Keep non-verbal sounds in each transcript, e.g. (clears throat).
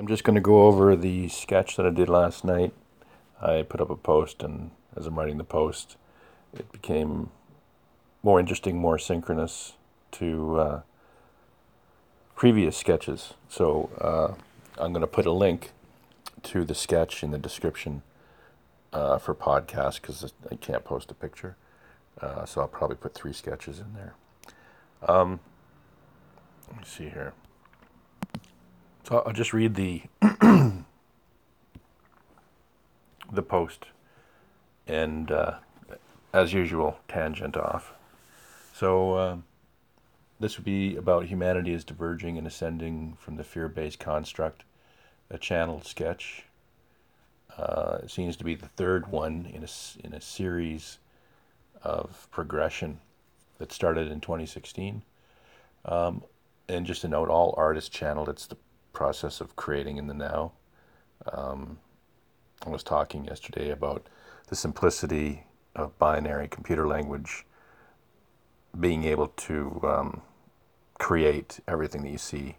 I'm just going to go over the sketch that I did last night. I put up a post, and as I'm writing the post, it became more interesting, more synchronous to uh, previous sketches. So uh, I'm going to put a link to the sketch in the description uh, for podcast because I can't post a picture. Uh, so I'll probably put three sketches in there. Um, let me see here. I'll just read the (clears throat) the post, and uh, as usual, tangent off. So uh, this would be about humanity is diverging and ascending from the fear-based construct, a channeled sketch. Uh, it seems to be the third one in a in a series of progression that started in 2016. Um, and just to note, all art is channeled. It's the process of creating in the now. Um, I was talking yesterday about the simplicity of binary computer language being able to um, create everything that you see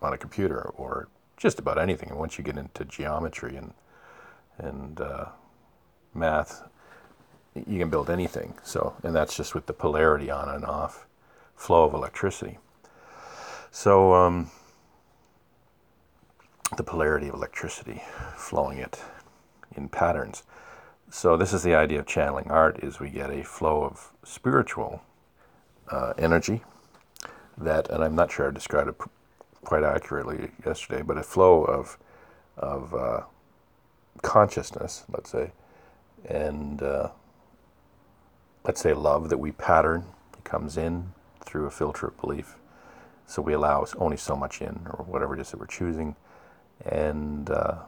on a computer or just about anything. And once you get into geometry and and uh, math, you can build anything. So, and that's just with the polarity on and off flow of electricity. So, um, the polarity of electricity, flowing it in patterns. So this is the idea of channeling art: is we get a flow of spiritual uh, energy that, and I'm not sure I described it quite accurately yesterday, but a flow of of uh, consciousness, let's say, and uh, let's say love that we pattern comes in through a filter of belief. So we allow only so much in, or whatever it is that we're choosing and uh,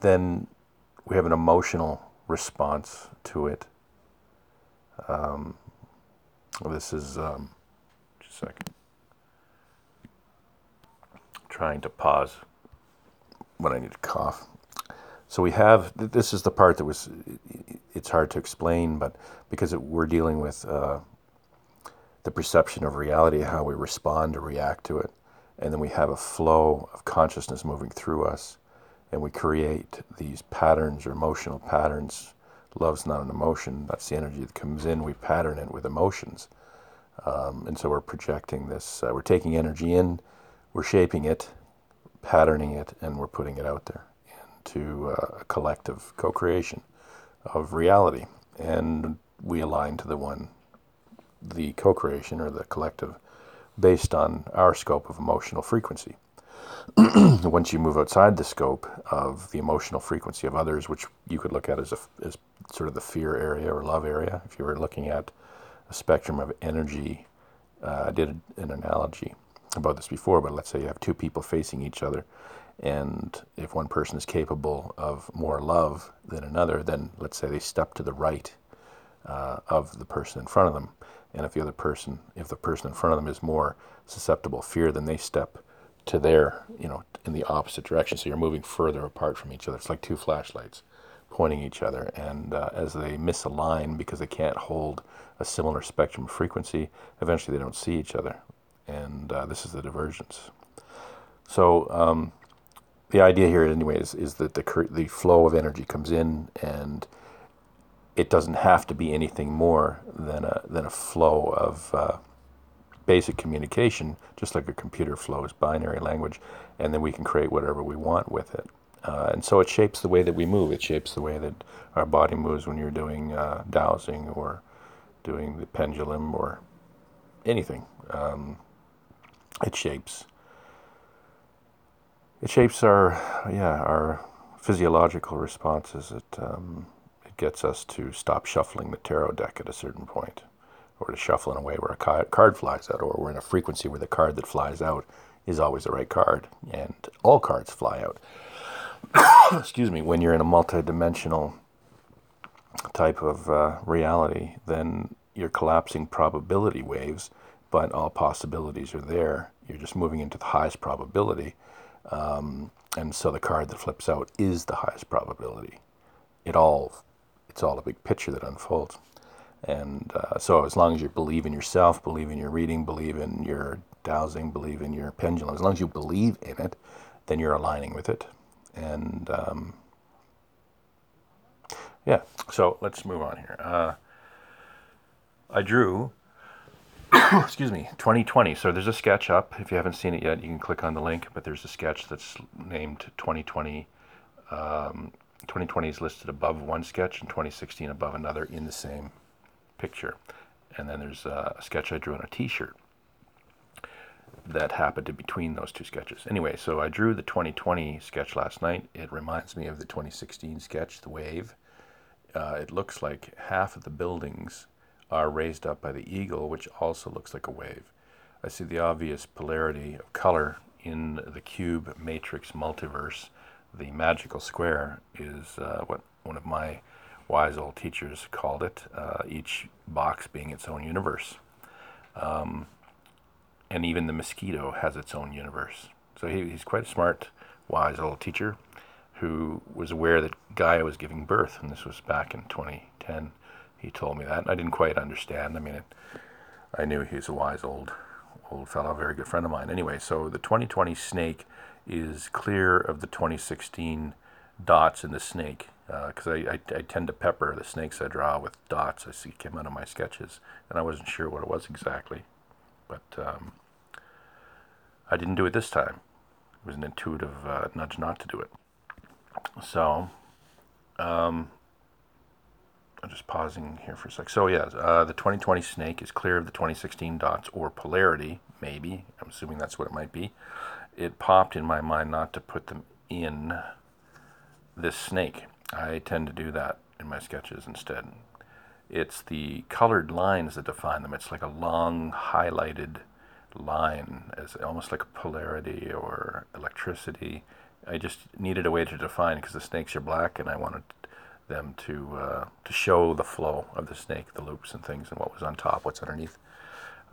then we have an emotional response to it. Um, this is um, just a second. Trying to pause when I need to cough. So we have this is the part that was it's hard to explain, but because it, we're dealing with uh, the perception of reality, how we respond or react to it and then we have a flow of consciousness moving through us and we create these patterns or emotional patterns. Love's not an emotion. That's the energy that comes in. We pattern it with emotions. Um, and so we're projecting this uh, we're taking energy in we're shaping it patterning it and we're putting it out there into uh, a collective co-creation of reality. And we align to the one the co-creation or the collective based on our scope of emotional frequency. (clears throat) Once you move outside the scope of the emotional frequency of others, which you could look at as, a, as sort of the fear area or love area, if you were looking at a spectrum of energy, uh, I did an analogy about this before, but let's say you have two people facing each other, and if one person is capable of more love than another, then let's say they step to the right uh, of the person in front of them and if the other person, if the person in front of them is more susceptible to fear, then they step to their, you know, in the opposite direction. So you're moving further apart from each other. It's like two flashlights pointing each other. And uh, as they misalign because they can't hold a similar spectrum of frequency, eventually they don't see each other. And uh, this is the divergence. So um, the idea here, anyways, is that the, the flow of energy comes in and it doesn't have to be anything more than a, than a flow of uh, basic communication, just like a computer flows binary language, and then we can create whatever we want with it. Uh, and so it shapes the way that we move. It shapes the way that our body moves when you're doing uh, dowsing or doing the pendulum or anything. Um, it shapes. It shapes our yeah our physiological responses. It um, gets us to stop shuffling the tarot deck at a certain point, or to shuffle in a way where a card flies out, or we're in a frequency where the card that flies out is always the right card, and all cards fly out. (coughs) Excuse me, when you're in a multidimensional type of uh, reality, then you're collapsing probability waves, but all possibilities are there. You're just moving into the highest probability. Um, and so the card that flips out is the highest probability. It all it's all a big picture that unfolds. And uh, so, as long as you believe in yourself, believe in your reading, believe in your dowsing, believe in your pendulum, as long as you believe in it, then you're aligning with it. And um, yeah, so let's move on here. Uh, I drew, (coughs) excuse me, 2020. So there's a sketch up. If you haven't seen it yet, you can click on the link, but there's a sketch that's named 2020. Um, 2020 is listed above one sketch and 2016 above another in the same picture. And then there's a sketch I drew on a t-shirt that happened in between those two sketches. Anyway, so I drew the 2020 sketch last night. It reminds me of the 2016 sketch, The Wave. Uh, it looks like half of the buildings are raised up by the eagle, which also looks like a wave. I see the obvious polarity of color in the cube matrix multiverse. The magical square is uh, what one of my wise old teachers called it, uh, each box being its own universe. Um, and even the mosquito has its own universe. So he, he's quite a smart, wise old teacher who was aware that Gaia was giving birth, and this was back in 2010. He told me that, and I didn't quite understand. I mean, it, I knew he was a wise old old fellow, very good friend of mine. Anyway, so the 2020 snake is clear of the 2016 dots in the snake because uh, I, I, I, tend to pepper the snakes I draw with dots I see came out of my sketches, and I wasn't sure what it was exactly, but um, I didn't do it this time. It was an intuitive uh, nudge not to do it. So, um, I'm just pausing here for a sec. So yeah, uh, the 2020 snake is clear of the 2016 dots or polarity, maybe. I'm assuming that's what it might be. It popped in my mind not to put them in this snake. I tend to do that in my sketches instead. It's the colored lines that define them. It's like a long highlighted line, as almost like a polarity or electricity. I just needed a way to define because the snakes are black, and I wanted them to uh, to show the flow of the snake, the loops and things, and what was on top, what's underneath.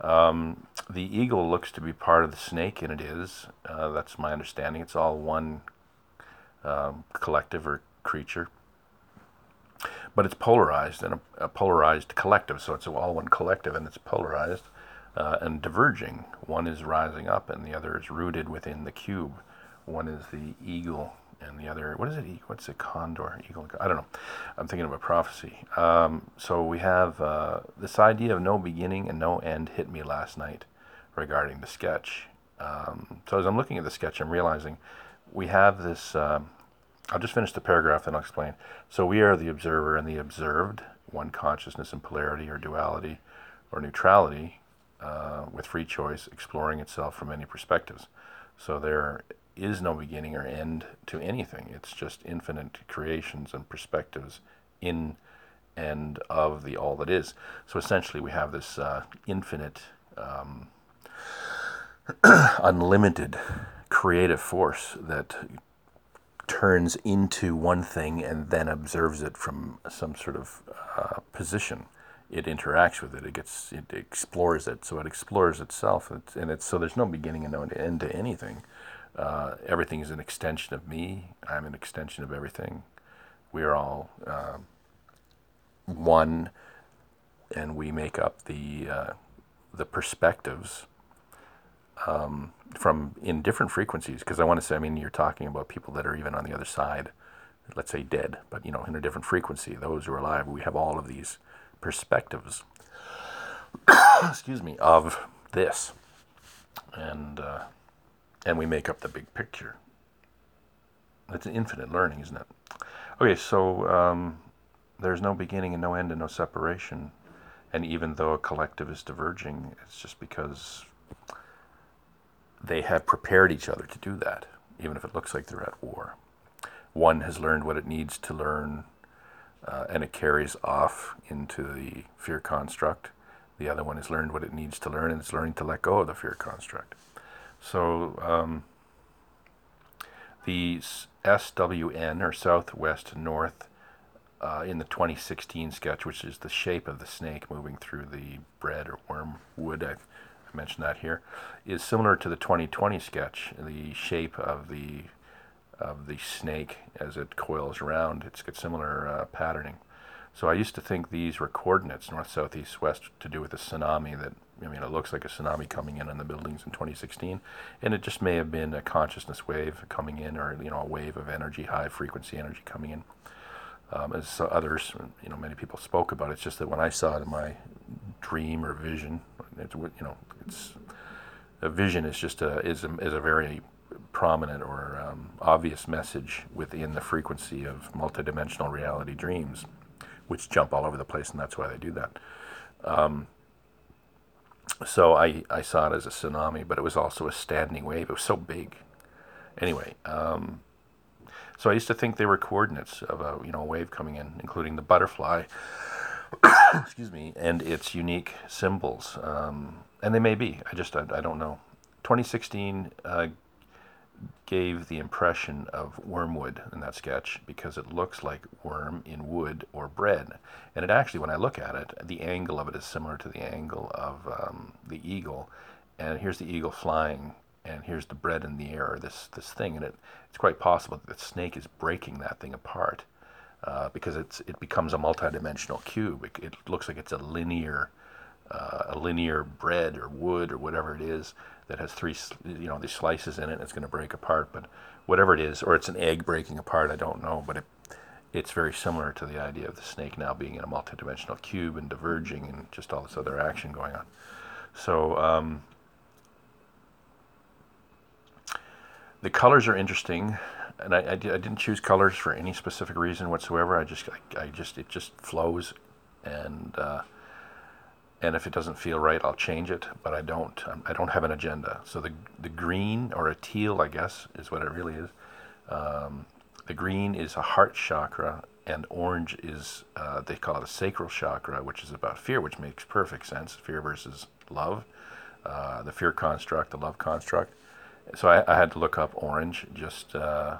Um, the eagle looks to be part of the snake, and it is. Uh, that's my understanding. It's all one um, collective or creature, but it's polarized and a, a, polarized collective. So it's all one collective, and it's polarized uh, and diverging. One is rising up, and the other is rooted within the cube. One is the eagle, and the other what is it? What's it? Condor, eagle? I don't know. I'm thinking of a prophecy. Um, so we have uh, this idea of no beginning and no end hit me last night regarding the sketch. Um, so as I'm looking at the sketch, I'm realizing we have this. Um, I'll just finish the paragraph and I'll explain. So we are the observer and the observed, one consciousness in polarity or duality or neutrality, uh, with free choice, exploring itself from many perspectives. So there is no beginning or end to anything. It's just infinite creations and perspectives in and of the all that is. So essentially, we have this uh, infinite, um, (clears throat) unlimited creative force that turns into one thing and then observes it from some sort of uh, position. It interacts with it. It gets. It explores it. So it explores itself, and it's so there's no beginning and no end to anything. Uh, everything is an extension of me. I'm an extension of everything. We are all uh, one, and we make up the uh, the perspectives um, from in different frequencies. Because I want to say, I mean, you're talking about people that are even on the other side, let's say dead, but you know, in a different frequency. Those who are alive, we have all of these perspectives. (coughs) excuse me, of this, and uh, and we make up the big picture. It's an infinite learning, isn't it? Okay, so um, there's no beginning and no end and no separation. And even though a collective is diverging, it's just because they have prepared each other to do that, even if it looks like they're at war. One has learned what it needs to learn, uh, and it carries off into the fear construct. The other one has learned what it needs to learn, and it's learning to let go of the fear construct. So um, the SWN, or Southwest North, uh, in the 2016 sketch, which is the shape of the snake moving through the bread or wormwood, I've, I mentioned that here, is similar to the 2020 sketch. The shape of the of the snake as it coils around, it's got similar uh, patterning. So I used to think these were coordinates, north, south, east, west, to do with a tsunami that, I mean, it looks like a tsunami coming in on the buildings in 2016. And it just may have been a consciousness wave coming in or, you know, a wave of energy, high frequency energy coming in. Um, as others, you know, many people spoke about. It's just that when I saw it in my dream or vision, it's, you know, it's a vision is just a is a, is a very prominent or um, obvious message within the frequency of multidimensional reality dreams which jump all over the place, and that's why they do that. Um, so I, I saw it as a tsunami, but it was also a standing wave. It was so big. Anyway, um, so I used to think they were coordinates of a you know wave coming in, including the butterfly. (coughs) excuse me, and its unique symbols, um, and they may be. I just I, I don't know. 2016 uh, gave the impression of wormwood in that sketch because it looks like worm in wood or bread. And it actually, when I look at it, the angle of it is similar to the angle of um, the eagle. And here's the eagle flying, and here's the bread in the air, this, this thing. And it, it's quite possible that the snake is breaking that thing apart uh, because it's, it becomes a multidimensional cube. It, it looks like it's a linear uh, a linear bread or wood or whatever it is that has three, you know, these slices in it. It's going to break apart, but whatever it is, or it's an egg breaking apart. I don't know, but it, it's very similar to the idea of the snake now being in a multidimensional cube and diverging and just all this other action going on. So um, the colors are interesting, and I, I, I, didn't choose colors for any specific reason whatsoever. I just I, I just it just flows, and uh, and if it doesn't feel right, I'll change it. But I don't. I don't have an agenda. So the the green or a teal, I guess, is what it really is. Um, the green is a heart chakra, and orange is uh, they call it a sacral chakra, which is about fear, which makes perfect sense. Fear versus love, uh, the fear construct, the love construct. So I, I had to look up orange. Just uh,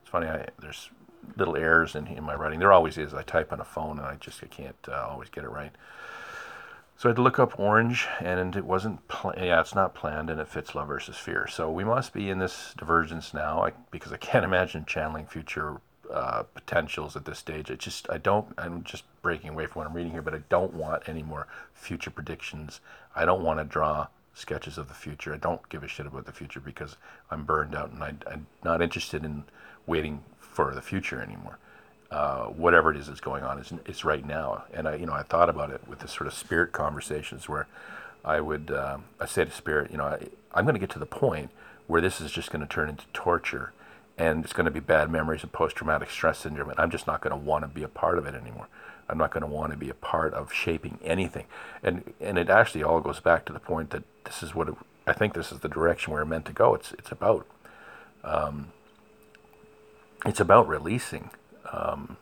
it's funny. I, there's little errors in, in my writing. There always is. I type on a phone and I just I can't uh, always get it right. So I had to look up orange, and it wasn't. Pl- yeah, it's not planned, and it fits love versus fear. So we must be in this divergence now, I, because I (laughs) can't imagine channeling future uh, potentials at this stage. I just, I don't. I'm just breaking away from what I'm reading here, but I don't want any more future predictions. I don't want to draw sketches of the future. I don't give a shit about the future because I'm burned out, and I, I'm not interested in waiting for the future anymore uh, whatever it is that's going on is it's right now. And I, you know, I thought about it with this sort of spirit conversations where I would, uh, I say to spirit, you know, I, I'm going to get to the point where this is just going to turn into torture, and it's going to be bad memories and post-traumatic stress syndrome, and I'm just not going to want to be a part of it anymore. I'm not going to want to be a part of shaping anything. And and it actually all goes back to the point that this is what it, I think this is the direction we're meant to go. It's it's about. Um, it's about releasing um,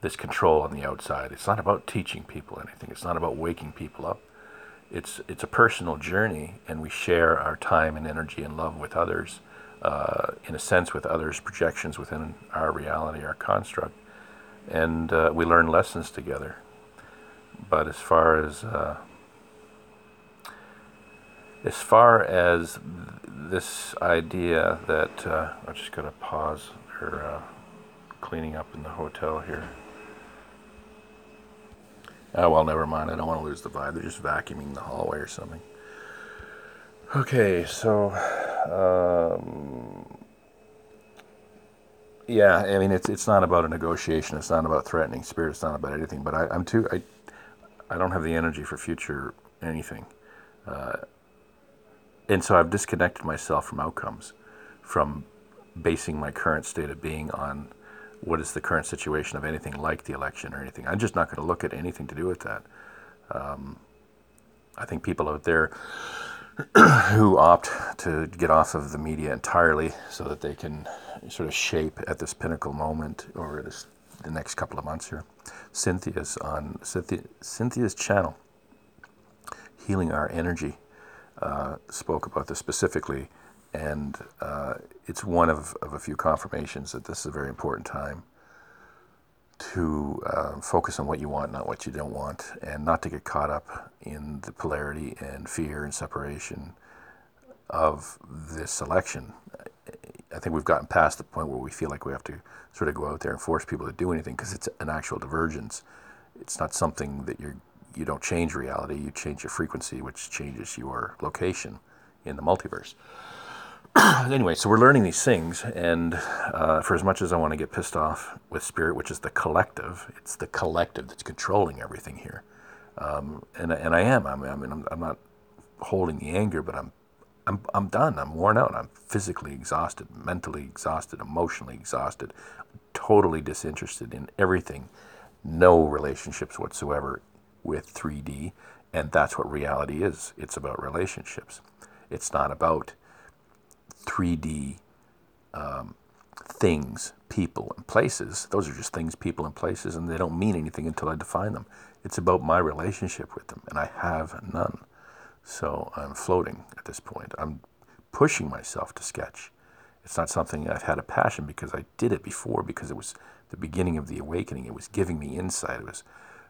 this control on the outside. It's not about teaching people anything. It's not about waking people up. It's it's a personal journey, and we share our time and energy and love with others, uh, in a sense, with others' projections within our reality, our construct, and uh, we learn lessons together. But as far as uh, as far as th- this idea that uh, I'm just going to pause or uh, cleaning up in the hotel here. Oh, well, never mind. I don't want to lose the vibe. They're just vacuuming the hallway or something. Okay, so. Um, yeah, I mean, it's it's not about a negotiation. It's not about threatening spirit. It's not about anything. But I, I'm too. I, I don't have the energy for future anything, uh, and so I've disconnected myself from outcomes, from basing my current state of being on what is the current situation of anything like the election or anything. I'm just not going to look at anything to do with that. Um, I think people out there (clears throat) who opt to get off of the media entirely so that they can sort of shape at this pinnacle moment or this, the next couple of months here. Cynthia's on Cynthia, Cynthia's channel, Healing Our Energy, uh, spoke about this specifically and uh, it's one of, of a few confirmations that this is a very important time to uh, focus on what you want, not what you don't want, and not to get caught up in the polarity and fear and separation of this election. I think we've gotten past the point where we feel like we have to sort of go out there and force people to do anything because it's an actual divergence. It's not something that you're you don't change reality, you change your frequency, which changes your location in the multiverse. (clears throat) anyway, so we're learning these things, and uh, for as much as I want to get pissed off with spirit, which is the collective, it's the collective that's controlling everything here, um, and and I am. I mean, I'm, I'm not holding the anger, but I'm I'm I'm done. I'm worn out. I'm physically exhausted, mentally exhausted, emotionally exhausted, totally disinterested in everything, no relationships whatsoever with 3D, and that's what reality is. It's about relationships. It's not about 3D um, things, people, and places. Those are just things, people, and places, and they don't mean anything until I define them. It's about my relationship with them, and I have none. So I'm floating at this point. I'm pushing myself to sketch. It's not something I've had a passion because I did it before because it was the beginning of the awakening. It was giving me insight. It was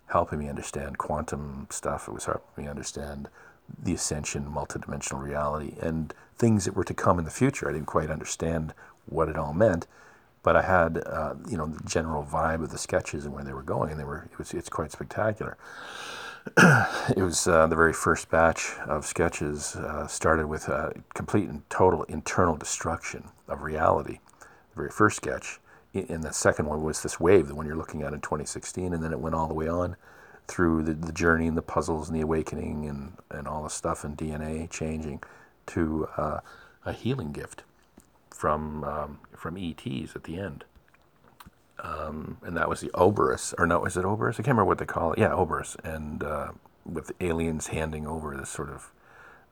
helping me understand quantum stuff. It was helping me understand the ascension, multidimensional reality, and things that were to come in the future. I didn't quite understand what it all meant, but I had, uh, you know, the general vibe of the sketches and where they were going, and they were. It was. It's quite spectacular. (clears throat) it was uh, the very first batch of sketches uh, started with a complete and total internal destruction of reality. The very first sketch, and the second one was this wave, the one you're looking at in 2016, and then it went all the way on through the, the journey and the puzzles and the awakening and, and all the stuff and DNA changing to uh, a healing gift from um, from ETs at the end. Um, and that was the Oberus, or no, is it Oberus? I can't remember what they call it. Yeah, Oberus, and uh, with aliens handing over this sort of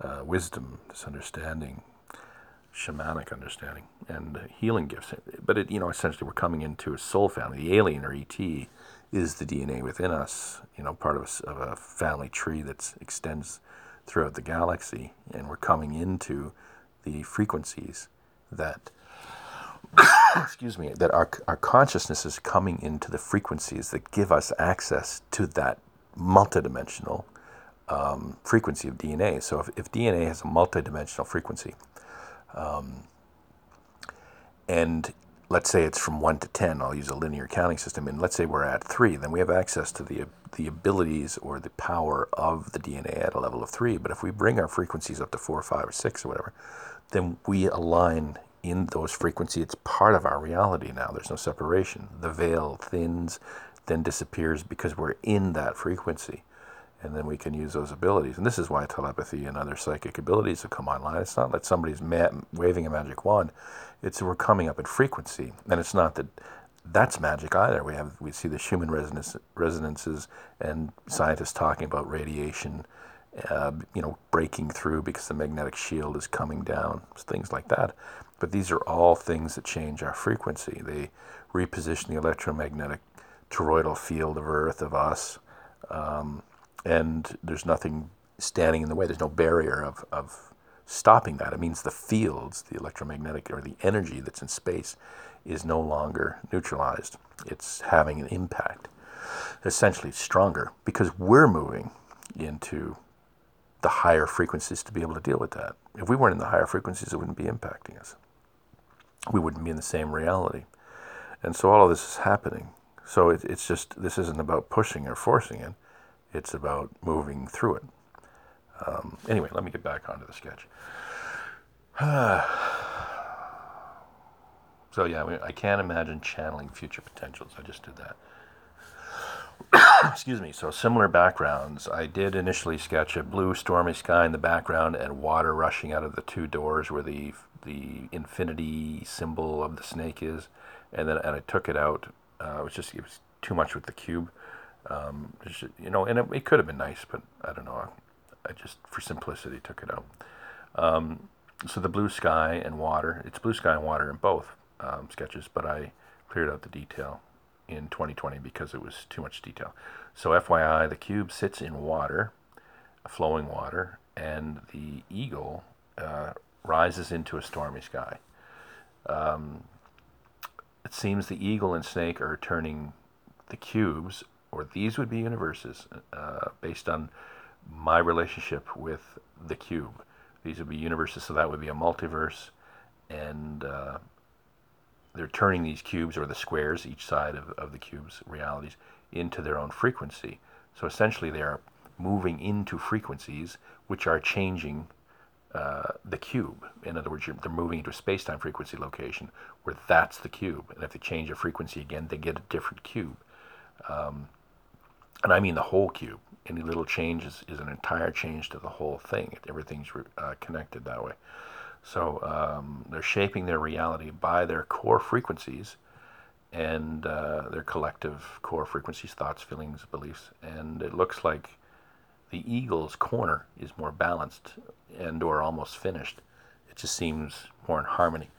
uh, wisdom, this understanding shamanic understanding and healing gifts. But it, you know, essentially, we're coming into a soul family. The alien or ET is the DNA within us. You know, part of a, of a family tree that extends throughout the galaxy, and we're coming into the frequencies that. (coughs) excuse me, that our, our consciousness is coming into the frequencies that give us access to that multidimensional um, frequency of DNA. So if, if DNA has a multidimensional frequency, um, and let's say it's from 1 to 10, I'll use a linear counting system, and let's say we're at 3, then we have access to the, the abilities or the power of the DNA at a level of 3. But if we bring our frequencies up to 4, or 5, or 6, or whatever, then we align in those frequencies. It's part of our reality now. There's no separation. The veil thins, then disappears because we're in that frequency and then we can use those abilities. And this is why telepathy and other psychic abilities have come online. It's not like somebody's ma- waving a magic wand; it's we're coming up in frequency, and it's not that that's magic either. We have we see the Schumann resonance, resonances and scientists talking about radiation, uh, you know, breaking through because the magnetic shield is coming down, things like that. But these are all things that change our frequency. They reposition the electromagnetic toroidal field of Earth of us. Um, and there's nothing standing in the way. There's no barrier of, of stopping that. It means the fields, the electromagnetic or the energy that's in space, is no longer neutralized. It's having an impact. Essentially, stronger because we're moving into the higher frequencies to be able to deal with that. If we weren't in the higher frequencies, it wouldn't be impacting us. We wouldn't be in the same reality. And so all of this is happening. So it, it's just, this isn't about pushing or forcing it it's about moving through it. Um, anyway, let me get back onto the sketch. (sighs) so yeah, I can't imagine channeling future potentials. I just did that. (coughs) Excuse me. So similar backgrounds. I did initially sketch a blue stormy sky in the background and water rushing out of the two doors where the the infinity symbol of the snake is, and then and I took it out. Uh, it was just it was too much with the cube. Um, you know, and it, it, could have been nice, but I don't know. I just, for simplicity, took it out. Um, so the blue sky and water, it's blue sky and water in both um, sketches, but I cleared out the detail in 2020 because it was too much detail. So FYI, the cube sits in water, flowing water, and the eagle uh, rises into a stormy sky. Um, it seems the eagle and snake are turning the cubes or these would be universes uh, based on my relationship with the cube. These would be universes, so that would be a multiverse, and uh, they're turning these cubes or the squares, each side of, of the cubes realities, into their own frequency. So essentially, they are moving into frequencies which are changing uh, the cube. In other words, they're moving into a space-time frequency location where that's the cube. And if they change a frequency again, they get a different cube. Um, and I mean the whole cube. Any little change is, is an entire change to the whole thing. Everything's uh, connected that way. So um, they're shaping their reality by their core frequencies and uh, their collective core frequencies, thoughts, feelings, beliefs. And it looks like the eagle's corner is more balanced and or almost finished. It just seems more in harmony.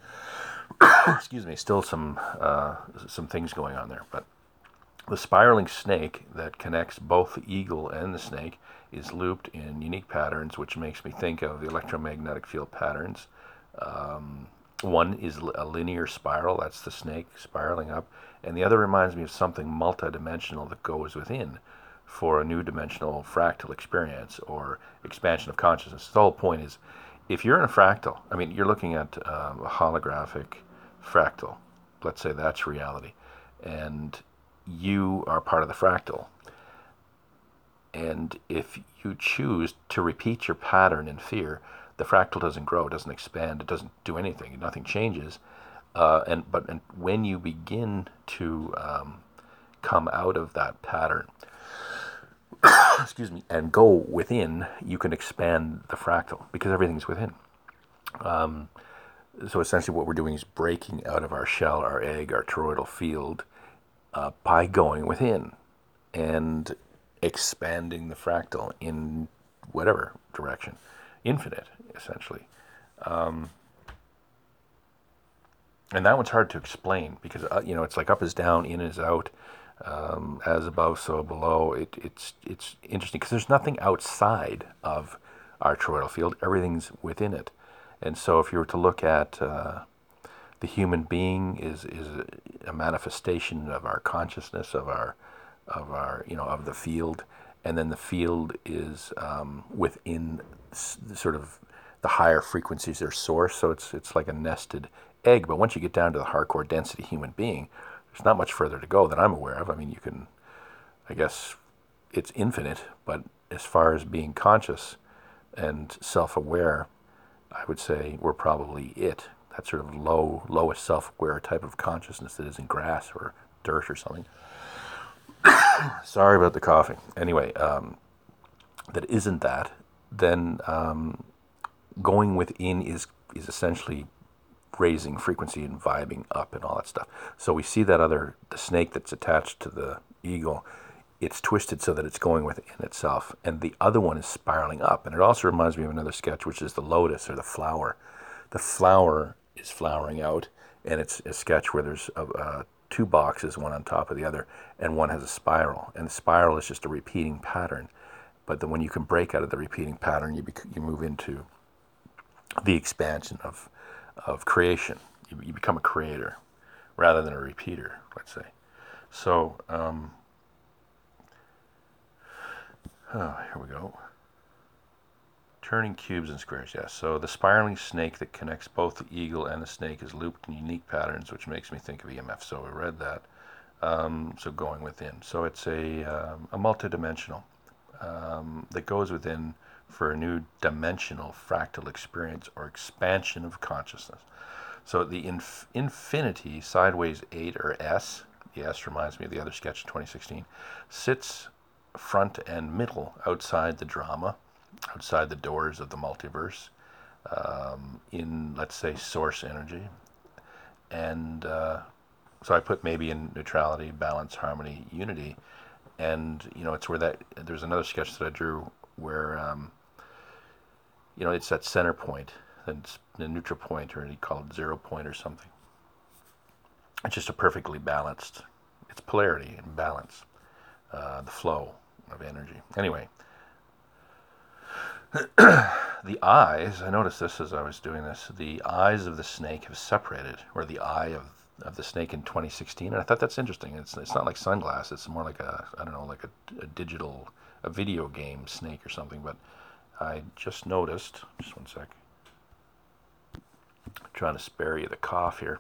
(coughs) Excuse me. Still some uh, some things going on there, but the spiraling snake that connects both the eagle and the snake is looped in unique patterns, which makes me think of the electromagnetic field patterns. Um, one is a linear spiral, that's the snake spiraling up, and the other reminds me of something multidimensional that goes within for a new dimensional fractal experience or expansion of consciousness. The whole point is if you're in a fractal, I mean, you're looking at um, a holographic fractal, let's say that's reality, and you are part of the fractal. And if you choose to repeat your pattern in fear, the fractal doesn't grow, it doesn't expand, it doesn't do anything, nothing changes. Uh, and but and when you begin to um, come out of that pattern, (coughs) excuse me, and go within, you can expand the fractal because everything's within. Um, so essentially, what we're doing is breaking out of our shell, our egg, our toroidal field, uh, by going within and expanding the fractal in whatever direction, infinite, essentially. Um, and that one's hard to explain because uh, you know it's like up is down, in is out um, as above, so below. It, it's it's interesting because there's nothing outside of our toroidal field; everything's within it. And so, if you were to look at uh, the human being, is is a manifestation of our consciousness, of our of our you know of the field, and then the field is um, within sort of the higher frequencies, their source. So it's it's like a nested egg. But once you get down to the hardcore density human being, there's not much further to go that I'm aware of. I mean, you can, I guess, it's infinite, but as far as being conscious and self-aware, I would say we're probably it. That sort of low, lowest self-aware type of consciousness that isn't grass or dirt or something. (coughs) Sorry about the coughing. Anyway, um, that isn't that. Then um, going within is is essentially raising frequency and vibing up and all that stuff. So we see that other the snake that's attached to the eagle, it's twisted so that it's going within itself, and the other one is spiraling up. And it also reminds me of another sketch, which is the lotus or the flower. The flower is flowering out, and it's a sketch where there's a, uh, two boxes, one on top of the other, and one has a spiral. And the spiral is just a repeating pattern. But then when you can break out of the repeating pattern, you, bec- you move into the expansion of of creation. You, you become a creator rather than a repeater, let's say. So, um, oh, here we go. Turning cubes and squares, yes. So the spiraling snake that connects both the eagle and the snake is looped in unique patterns, which makes me think of EMF. So we read that. Um, so going within. So it's a, um, a multidimensional um, that goes within for a new dimensional fractal experience or expansion of consciousness. So the inf- infinity sideways 8 or S, the S reminds me of the other sketch in 2016, sits front and middle outside the drama, outside the doors of the multiverse, um, in, let's say, source energy. And uh, so I put maybe in neutrality, balance, harmony, unity. And, you know, it's where that, there's another sketch that I drew where um, you know, it's that center point, that's the neutral point, or you call it zero point or something. It's just a perfectly balanced, it's polarity and balance, uh, the flow of energy. Anyway, the eyes, I noticed this as I was doing this, the eyes of the snake have separated, or the eye of, of the snake in 2016. And I thought that's interesting. It's, it's not like sunglasses, it's more like a, I don't know, like a, a digital, a video game snake or something. But I just noticed, just one sec, I'm trying to spare you the cough here.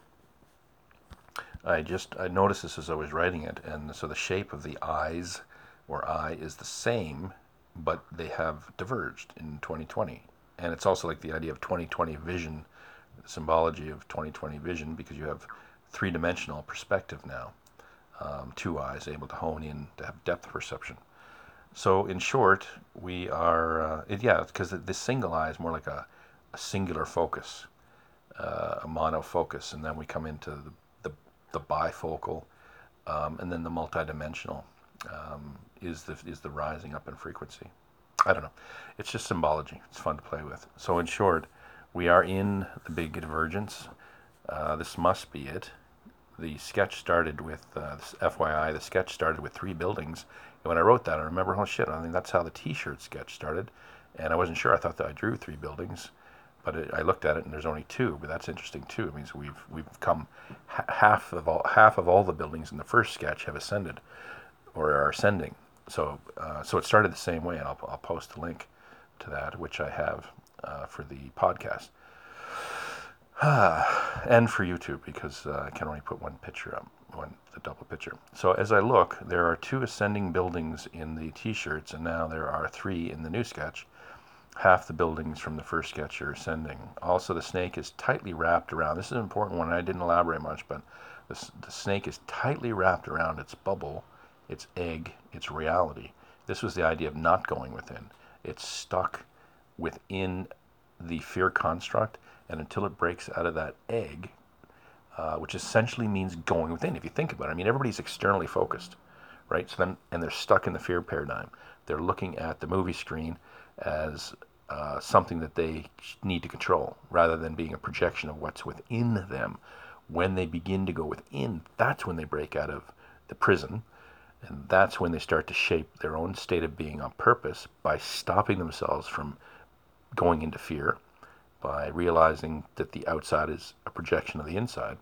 I just I noticed this as I was writing it, and so the shape of the eyes or eye is the same, but they have diverged in 2020. And it's also like the idea of 2020 vision, symbology of 2020 vision, because you have three dimensional perspective now. Um, two eyes able to hone in to have depth perception. So, in short, we are, uh, it, yeah, because the, single eye is more like a, a singular focus, uh, a monofocus, and then we come into the, the, the bifocal, um, and then the multidimensional um, is the is the rising up in frequency. I don't know. It's just symbology. It's fun to play with. So, in short, we are in the big divergence. Uh, this must be it. The sketch started with, uh, FYI, the sketch started with three buildings. And when I wrote that, I remember, oh shit, I think that's how the t shirt sketch started. And I wasn't sure. I thought that I drew three buildings. But it, I looked at it and there's only two. But that's interesting too. It means we've, we've come, half, of all, half of all the buildings in the first sketch have ascended or are ascending. So, uh, so it started the same way, and I'll, I'll post a link to that, which I have uh, for the podcast. (sighs) and for YouTube because uh, I can only put one picture up, one the double picture. So as I look, there are two ascending buildings in the T-shirts, and now there are three in the new sketch. Half the buildings from the first sketch are ascending. Also, the snake is tightly wrapped around. This is an important one. I didn't elaborate much, but the, the snake is tightly wrapped around its bubble, its egg, its reality. This was the idea of not going within. It's stuck within the fear construct and until it breaks out of that egg, uh, which essentially means going within. If you think about it, I mean, everybody's externally focused, right? So then, and they're stuck in the fear paradigm. They're looking at the movie screen as uh, something that they need to control, rather than being a projection of what's within them. When they begin to go within, that's when they break out of the prison. And that's when they start to shape their own state of being on purpose by stopping themselves from going into fear by realizing that the outside is a projection of the inside.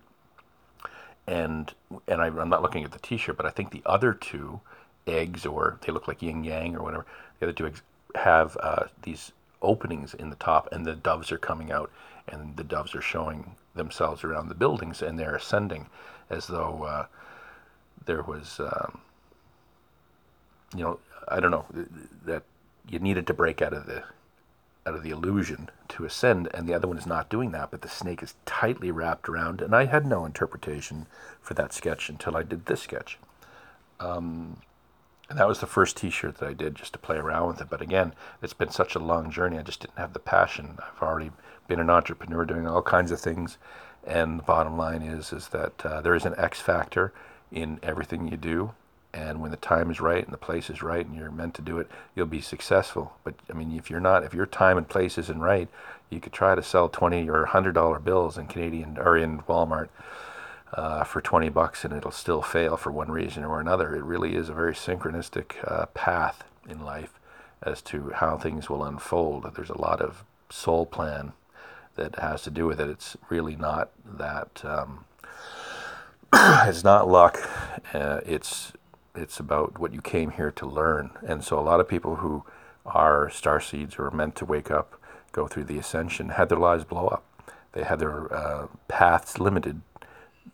And and I, am not looking at the T-shirt, but I think the other two eggs, or they look like yin yang or whatever, the other two eggs have uh, these openings in the top, and the doves are coming out, and the doves are showing themselves around the buildings, and they're ascending, as though uh, there was, um, you know, I don't know that you needed to break out of the out of the illusion to ascend, and the other one is not doing that, but the snake is tightly wrapped around. And I had no interpretation for that sketch until I did this sketch. Um, and that was the first T-shirt that I did just to play around with it. But again, it's been such a long journey. I just didn't have the passion. I've already been an entrepreneur doing all kinds of things, and the bottom line is is that uh, there is an X factor in everything you do and when the time is right and the place is right and you're meant to do it you'll be successful. But i mean if you're not if your time and place isn't right you could try to sell 20 or 100 dollar bills in canadian or in walmart uh, for 20 bucks and it'll still fail for one reason or another. It really is a very synchronistic uh, path in life as to how things will unfold. There's a lot of soul plan that has to do with it. It's really not that um, (clears throat) it's not luck. Uh, it's it's about what you came here to learn. And so a lot of people who are star seeds or are meant to wake up, go through the ascension, had their lives blow up. They had their uh, paths limited.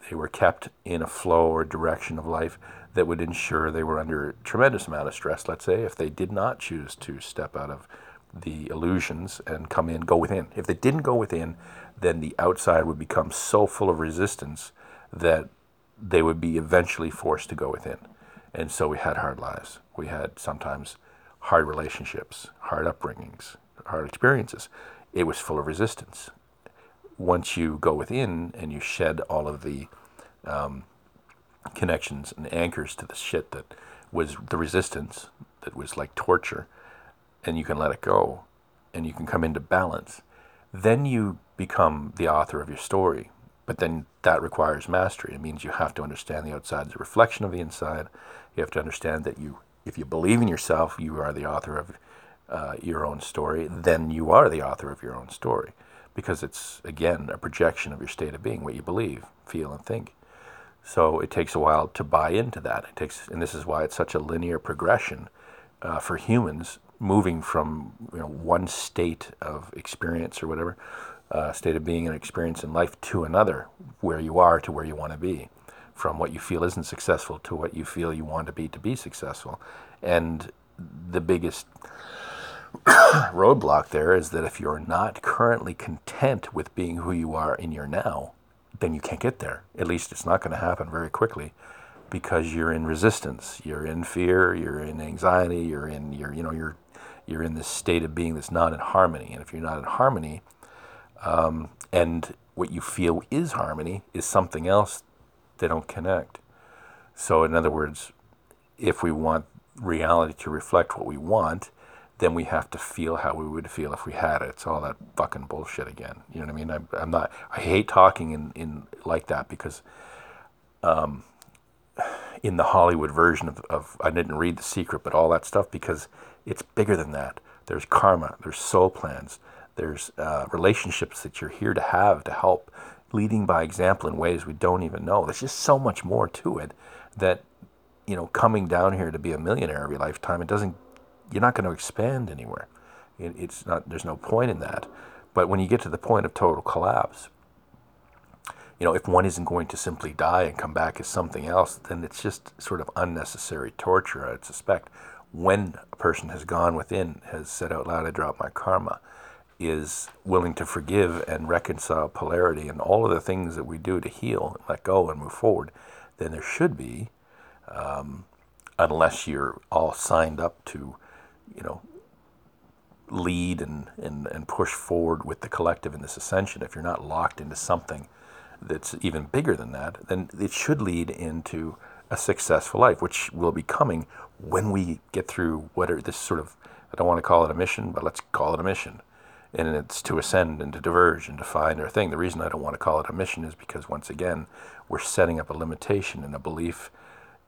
They were kept in a flow or direction of life that would ensure they were under a tremendous amount of stress, let's say, if they did not choose to step out of the illusions and come in, go within. If they didn't go within, then the outside would become so full of resistance that they would be eventually forced to go within. And so we had hard lives. We had sometimes hard relationships, hard upbringings, hard experiences. It was full of resistance. Once you go within and you shed all of the um, connections and anchors to the shit that was the resistance, that was like torture, and you can let it go and you can come into balance, then you become the author of your story. But then that requires mastery. It means you have to understand the outside as a reflection of the inside. You have to understand that you, if you believe in yourself, you are the author of uh, your own story. Then you are the author of your own story, because it's again a projection of your state of being, what you believe, feel, and think. So it takes a while to buy into that. It takes, and this is why it's such a linear progression uh, for humans, moving from you know one state of experience or whatever uh, state of being and experience in life to another, where you are to where you want to be. From what you feel isn't successful to what you feel you want to be to be successful. And the biggest (coughs) roadblock there is that if you're not currently content with being who you are in your now, then you can't get there. At least it's not going to happen very quickly because you're in resistance, you're in fear, you're in anxiety, you're in you're you know you're you're in this state of being that's not in harmony. And if you're not in harmony, um, and what you feel is harmony is something else, they don't connect. So in other words, if we want reality to reflect what we want, then we have to feel how we would feel if we had it. It's all that fucking bullshit again. You know what I mean? I, am not. I hate talking in, in like that because, um, in the Hollywood version of, of I didn't read The Secret, but all that stuff because it's bigger than that. There's karma. There's soul plans. There's uh, relationships that you're here to have to help, leading by example in ways we don't even know. There's just so much more to it that, you know, coming down here to be a millionaire every lifetime, it doesn't you're not going to expand anywhere. It, it's not. There's no point in that. But when you get to the point of total collapse, you know, if one isn't going to simply die and come back as something else, then it's just sort of unnecessary torture. I'd suspect when a person has gone within, has said out loud, "I drop my karma." Is willing to forgive and reconcile polarity and all of the things that we do to heal, let go, and move forward, then there should be, um, unless you're all signed up to you know, lead and, and, and push forward with the collective in this ascension, if you're not locked into something that's even bigger than that, then it should lead into a successful life, which will be coming when we get through what this sort of, I don't want to call it a mission, but let's call it a mission. And it's to ascend and to diverge and to find our thing. The reason I don't want to call it a mission is because, once again, we're setting up a limitation and a belief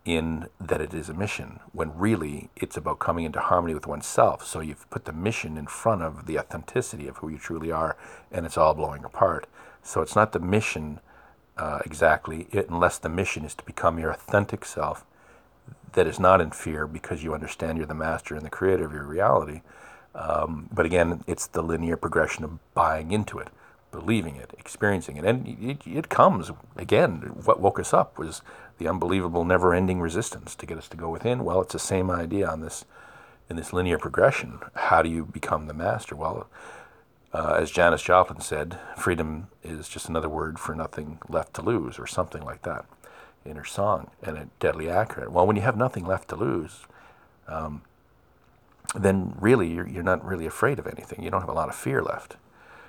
in that it is a mission when really it's about coming into harmony with oneself. So you've put the mission in front of the authenticity of who you truly are, and it's all blowing apart. So it's not the mission uh, exactly, it, unless the mission is to become your authentic self that is not in fear because you understand you're the master and the creator of your reality. Um, but again, it's the linear progression of buying into it, believing it, experiencing it. And it, it comes, again, what woke us up was the unbelievable never-ending resistance to get us to go within. Well, it's the same idea on this in this linear progression. How do you become the master? Well, uh, as Janis Joplin said, freedom is just another word for nothing left to lose, or something like that, in her song, and it's deadly accurate. Well, when you have nothing left to lose, um, then really you're, you're not really afraid of anything. You don't have a lot of fear left.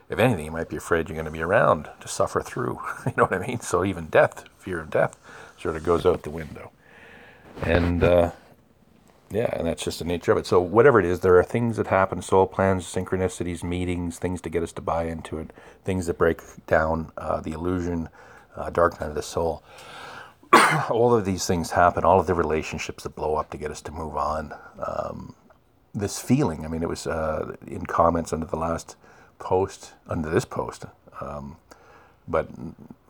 If anything, you might be afraid you're going to be around to suffer through. (laughs) you know what I mean? So even death, fear of death, sort of goes out the window. And uh, yeah, and that's just the nature of it. So whatever it is, there are things that happen, soul plans, synchronicities, meetings, things to get us to buy into it, things that break down uh, the illusion, uh, dark night of the soul. (clears throat) all of these things happen, all of the relationships that blow up to get us to move on. Um, this feeling, I mean, it was uh, in comments under the last post, under this post, um, but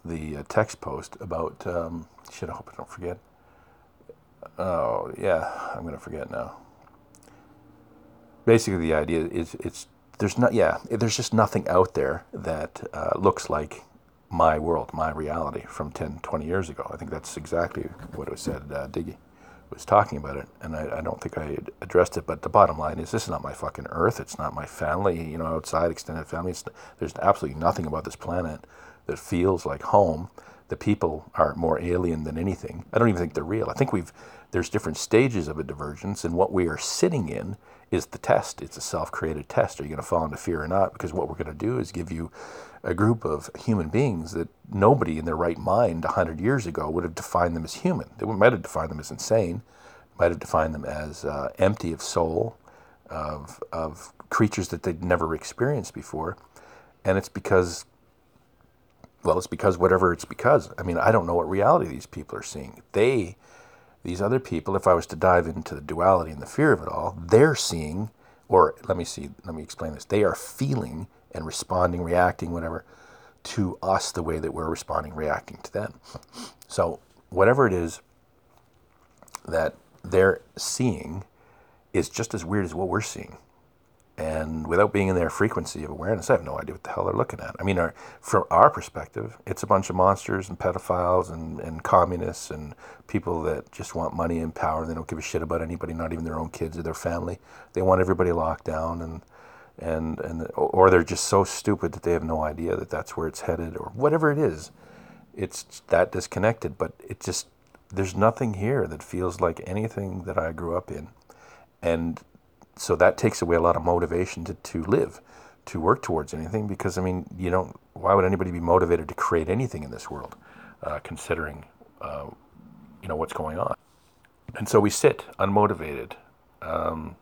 the uh, text post about um, shit. I hope I don't forget. Oh yeah, I'm gonna forget now. Basically, the idea is it's there's not yeah there's just nothing out there that uh, looks like my world, my reality from 10, 20 years ago. I think that's exactly what it was said. Uh, Diggy was talking about it, and I, I, don't think I addressed it. But the bottom line is, this is not my fucking Earth. It's not my family. You know, outside extended family. There's absolutely nothing about this planet that feels like home. The people are more alien than anything. I don't even think they're real. I think we've there's different stages of a divergence, and what we are sitting in is the test. It's a self-created test. Are you going to fall into fear or not? Because what we're going to do is give you a group of human beings that nobody in their right mind 100 years ago would have defined them as human. They might have defined them as insane, might have defined them as uh, empty of soul, of, of creatures that they'd never experienced before. And it's because well, it's because whatever it's because. I mean, I don't know what reality these people are seeing. They, these other people, if I was to dive into the duality and the fear of it all, they're seeing, or let me see, let me explain this. They are feeling and responding, reacting, whatever, to us the way that we're responding, reacting to them. So, whatever it is that they're seeing is just as weird as what we're seeing. And without being in their frequency of awareness, I have no idea what the hell they're looking at. I mean, our, from our perspective, it's a bunch of monsters and pedophiles and, and communists and people that just want money and power. They don't give a shit about anybody, not even their own kids or their family. They want everybody locked down and and and or they're just so stupid that they have no idea that that's where it's headed or whatever it is. It's that disconnected, but it just there's nothing here that feels like anything that I grew up in, and so that takes away a lot of motivation to, to live, to work towards anything. Because I mean, you know, why would anybody be motivated to create anything in this world, uh, considering uh, you know what's going on? And so we sit unmotivated, um,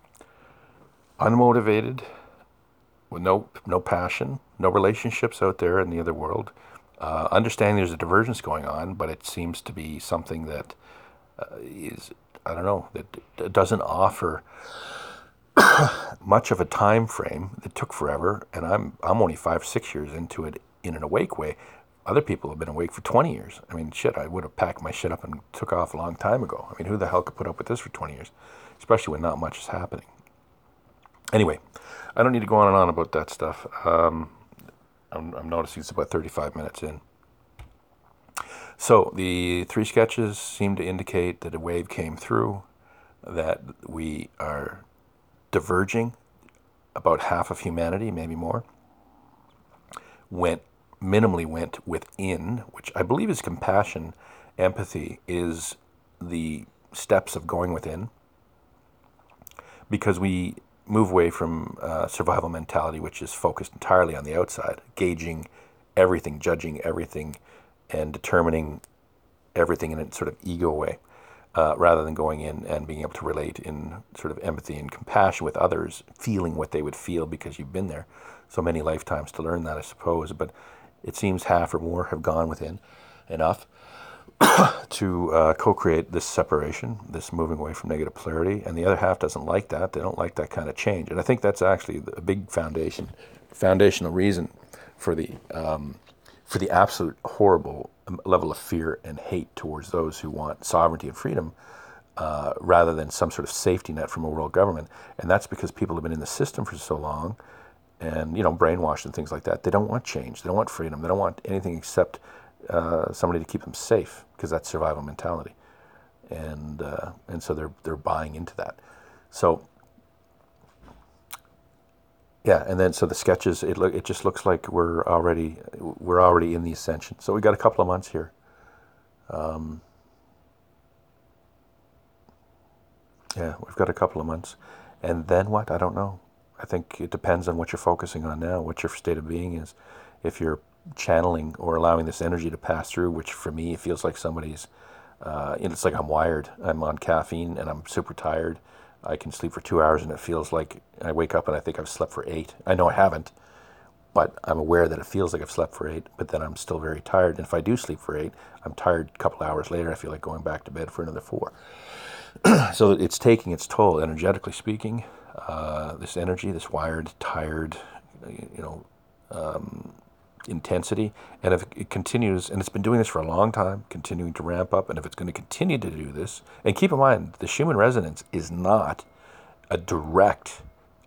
unmotivated, with no no passion, no relationships out there in the other world. Uh, understanding there's a divergence going on, but it seems to be something that uh, is I don't know that doesn't offer (coughs) much of a time frame. that took forever, and I'm I'm only five six years into it in an awake way. Other people have been awake for 20 years. I mean, shit, I would have packed my shit up and took off a long time ago. I mean, who the hell could put up with this for 20 years, especially when not much is happening. Anyway, I don't need to go on and on about that stuff. Um, I'm, I'm noticing it's about 35 minutes in. So the three sketches seem to indicate that a wave came through, that we are diverging about half of humanity, maybe more, went minimally went within, which I believe is compassion, empathy is the steps of going within. Because we move away from uh, survival mentality, which is focused entirely on the outside, gauging everything, judging everything, and determining everything in a sort of ego way uh, rather than going in and being able to relate in sort of empathy and compassion with others, feeling what they would feel because you've been there so many lifetimes to learn that, I suppose. But it seems half or more have gone within enough (coughs) to uh, co-create this separation, this moving away from negative polarity, and the other half doesn't like that. They don't like that kind of change, and I think that's actually a big foundation, foundational reason for the um, for the absolute horrible level of fear and hate towards those who want sovereignty and freedom uh, rather than some sort of safety net from a world government. And that's because people have been in the system for so long and, you know, brainwashed and things like that. They don't want change. They don't want freedom. They don't want anything except uh, somebody to keep them safe because that's survival mentality. And, uh, and so they're, they're buying into that. So yeah, and then so the sketches, it look, it just looks like we're already we're already in the ascension. So we got a couple of months here. Um, yeah, we've got a couple of months, and then what? I don't know. I think it depends on what you're focusing on now, what your state of being is. If you're channeling or allowing this energy to pass through, which for me it feels like somebody's, uh, it's like I'm wired. I'm on caffeine and I'm super tired I can sleep for two hours and it feels like I wake up and I think I've slept for eight. I know I haven't, but I'm aware that it feels like I've slept for eight, but then I'm still very tired. And if I do sleep for eight, I'm tired a couple hours later. I feel like going back to bed for another four. (clears throat) so it's taking its toll, energetically speaking. Uh, this energy, this wired, tired, you know, um, intensity. And if it continues, and it's been doing this for a long time, continuing to ramp up, and if it's going to continue to do this, and keep in mind, the Schumann resonance is not a direct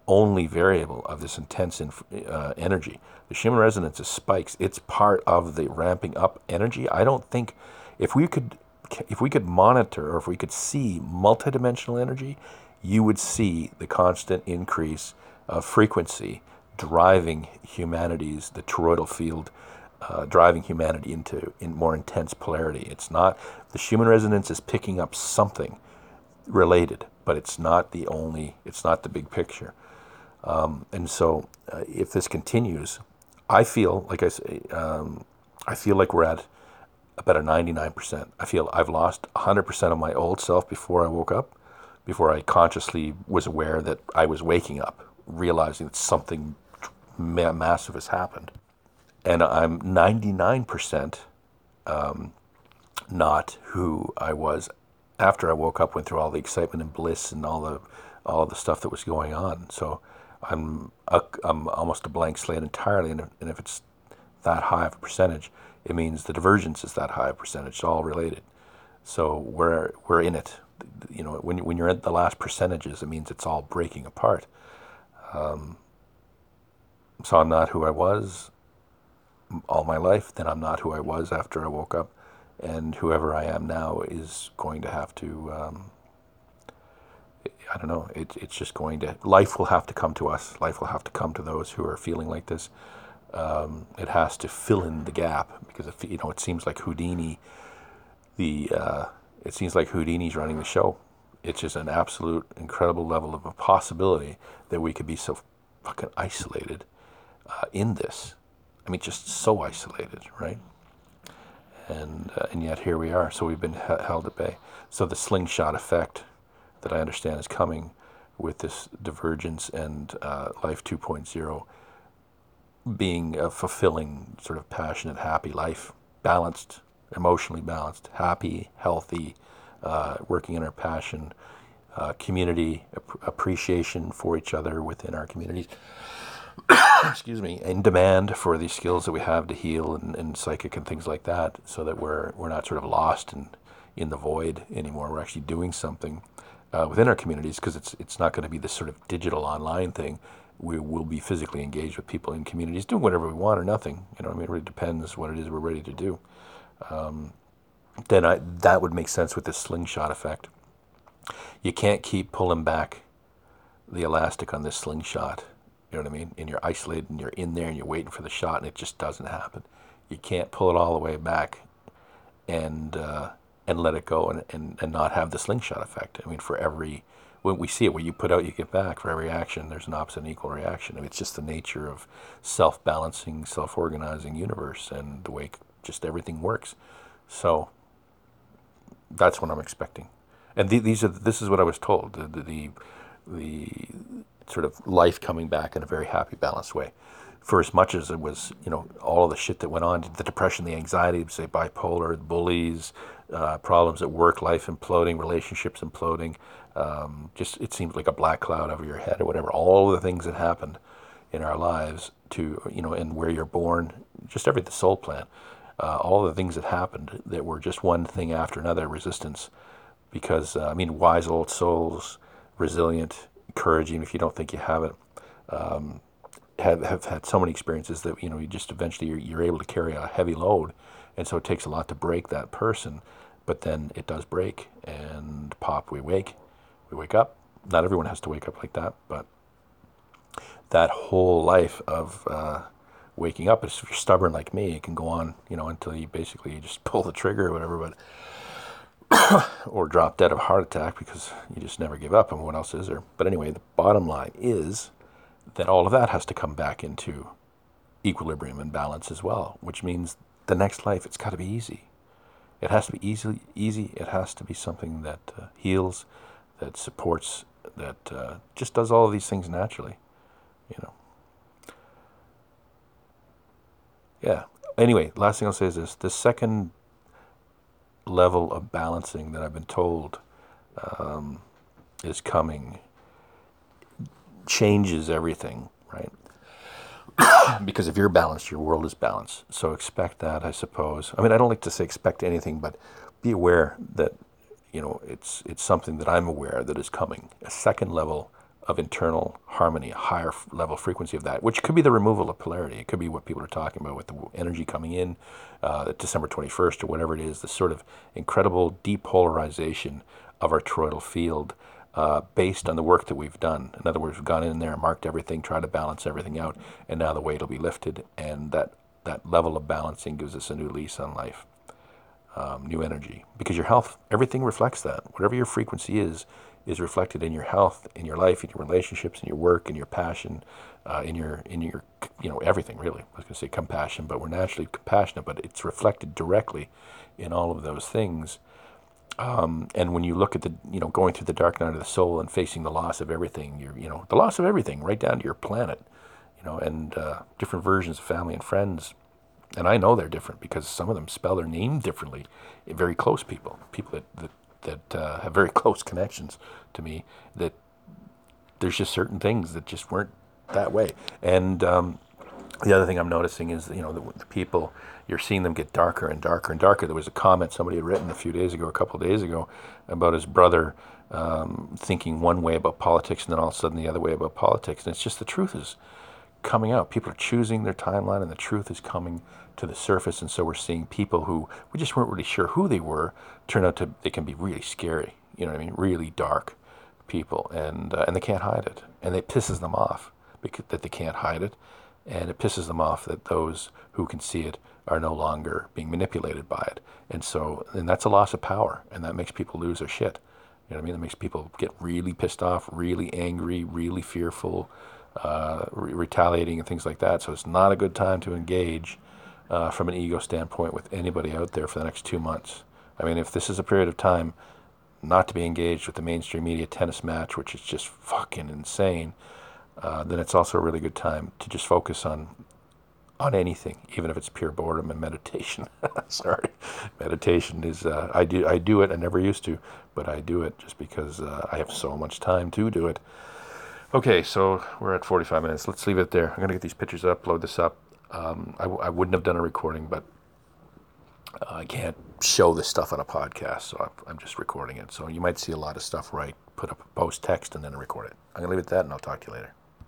only variable of this intense inf- uh, energy. The Schumann resonance is spikes. It's part of the ramping up energy. I don't think if we could if we could monitor or if we could see multidimensional energy, you would see the constant increase of frequency driving humanity's, the toroidal field, uh, driving humanity into in more intense polarity. It's not, the Schumann resonance is picking up something related, but it's not the only, it's not the big picture. Um, and so uh, if this continues, I feel, like I say, um, I feel like we're at about a 99%. I feel I've lost 100% of my old self before I woke up, before I consciously was aware that I was waking up, realizing that something massive has happened. And I'm 99% um, not who I was after I woke up, went through all the excitement and bliss and all the all the stuff that was going on. So I'm a, I'm almost a blank slate entirely. And if, and if it's that high of a percentage, it means the divergence is that high of a percentage. It's all related. So we're we're in it. You know, when when you're at the last percentages, it means it's all breaking apart. um, so I'm not who I was all my life, then I'm not who I was after I woke up. And whoever I am now is going to have to, um, I don't know, it, it's just going to, life will have to come to us. Life will have to come to those who are feeling like this. Um, it has to fill in the gap because, if, you know, it seems like Houdini, the, uh, it seems like Houdini's running the show. It's just an absolute incredible level of a possibility that we could be so fucking isolated uh, in this. I mean, just so isolated, right? And uh, and yet here we are. So we've been held at bay. So the slingshot effect that I understand is coming with this divergence and uh, life 2.0 being a fulfilling, sort of passionate, happy life, balanced, emotionally balanced, happy, healthy, uh, working in our passion, uh, community ap- appreciation for each other within our communities. (coughs) excuse me, in demand for these skills that we have to heal and, and psychic and things like that, so that we're we're not sort of lost in in the void anymore. We're actually doing something uh, within our communities because it's it's not going to be this sort of digital online thing. We will be physically engaged with people in communities, doing whatever we want or nothing. You know, I mean, it really depends what it is we're ready to do. Um, then I, that would make sense with this slingshot effect. You can't keep pulling back the elastic on this slingshot you know what I mean? And you're isolated and you're in there and you're waiting for the shot and it just doesn't happen. You can't pull it all the way back and uh, and let it go and, and, and not have the slingshot effect. I mean, for every when we see it, what you put out, you get back. For every action, there's an opposite and equal reaction. I mean, it's just the nature of self-balancing, self-organizing universe and the way just everything works. So that's what I'm expecting. And th- these are this is what I was told. The the, the, the sort of life coming back in a very happy, balanced way. For as much as it was, you know, all of the shit that went on, the depression, the anxiety, say bipolar, the bullies, uh, problems at work, life imploding, relationships imploding, um, just it seemed like a black cloud over your head or whatever. All the things that happened in our lives to, you know, and where you're born, just every the soul plan, uh, all the things that happened that were just one thing after another, resistance. Because, uh, I mean, wise old souls, resilient, encouraging if you don't think you have it. Um, have, have had so many experiences that you know you just eventually you're, you're able to carry a heavy load, and so it takes a lot to break that person, but then it does break, and pop, we wake, we wake up. Not everyone has to wake up like that, but that whole life of uh, waking up, if you're stubborn like me, it can go on, you know, until you basically just (laughs) pull the trigger or whatever. But (coughs) or drop dead of heart attack because you just never give up. And what else is there? But anyway, the bottom line is that all of that has to come back into equilibrium and balance as well, which means the next life it's got to be easy. It has to be easy. Easy. It has to be something that uh, heals, that supports, that uh, just does all of these things naturally. You know. Yeah. Anyway, last thing I'll say is this: the second level of balancing that I've been told um, is coming changes everything, right? (coughs) because if you're balanced, your world is balanced. So expect that, I suppose. I mean, I don't like to say expect anything, but be aware that you know it's it's something that I'm aware that is coming. A second level of internal harmony, a higher level frequency of that, which could be the removal of polarity. It could be what people are talking about with the energy coming in, uh, December 21st or whatever it is, the sort of incredible depolarization of our toroidal field uh, based on the work that we've done. In other words, we've gone in there, marked everything, tried to balance everything out, and now the weight will be lifted, and that, that level of balancing gives us a new lease on life. Um, new energy because your health everything reflects that whatever your frequency is is reflected in your health, in your life, in your relationships, in your work, in your passion, uh, in your in your you know everything really. I was going to say compassion, but we're naturally compassionate, but it's reflected directly in all of those things. Um, and when you look at the you know going through the dark night of the soul and facing the loss of everything, you're you know the loss of everything, right down to your planet, you know, and uh, different versions of family and friends. And I know they're different because some of them spell their name differently. Very close people, people that, that that uh, have very (laughs) close connections to me that there's just certain things that just weren't that way. And um, the other thing I'm noticing is, you know, the, the, people, you're seeing them get darker and darker and darker. There was a comment somebody had written a few days ago, a couple days ago, about his brother um, thinking one way about politics and then all of a sudden the other way about politics. And it's just the truth is coming out. People are choosing their timeline, and the truth is coming to the surface. And so we're seeing people who we just weren't really sure who they were turn out to they can be really scary. You know what I mean? Really dark people, and uh, and they can't hide it, and it pisses them off because that they can't hide it, and it pisses them off that those who can see it are no longer being manipulated by it. And so, and that's a loss of power, and that makes people lose their shit. You know what I mean? That makes people get really pissed off, really angry, really fearful, uh, re- retaliating, and things like that. So it's not a good time to engage uh, from an ego standpoint with anybody out there for the next two months. I mean, if this is a period of time not to be engaged with the mainstream media tennis match, which is just fucking insane, uh, then it's also a really good time to just focus on on anything, even if it's pure boredom and meditation. (laughs) Sorry, meditation is uh, I do I do it. I never used to, but I do it just because uh, I have so much time to do it. Okay, so we're at 45 minutes. Let's leave it there. I'm gonna get these pictures up, load this up. Um, I, I wouldn't have done a recording, but uh, I can't show this stuff on a podcast, so I'm, I'm just recording it. So you might see a lot of stuff right, put up a post text, and then record it. I'm gonna leave it at that, and I'll talk to you later.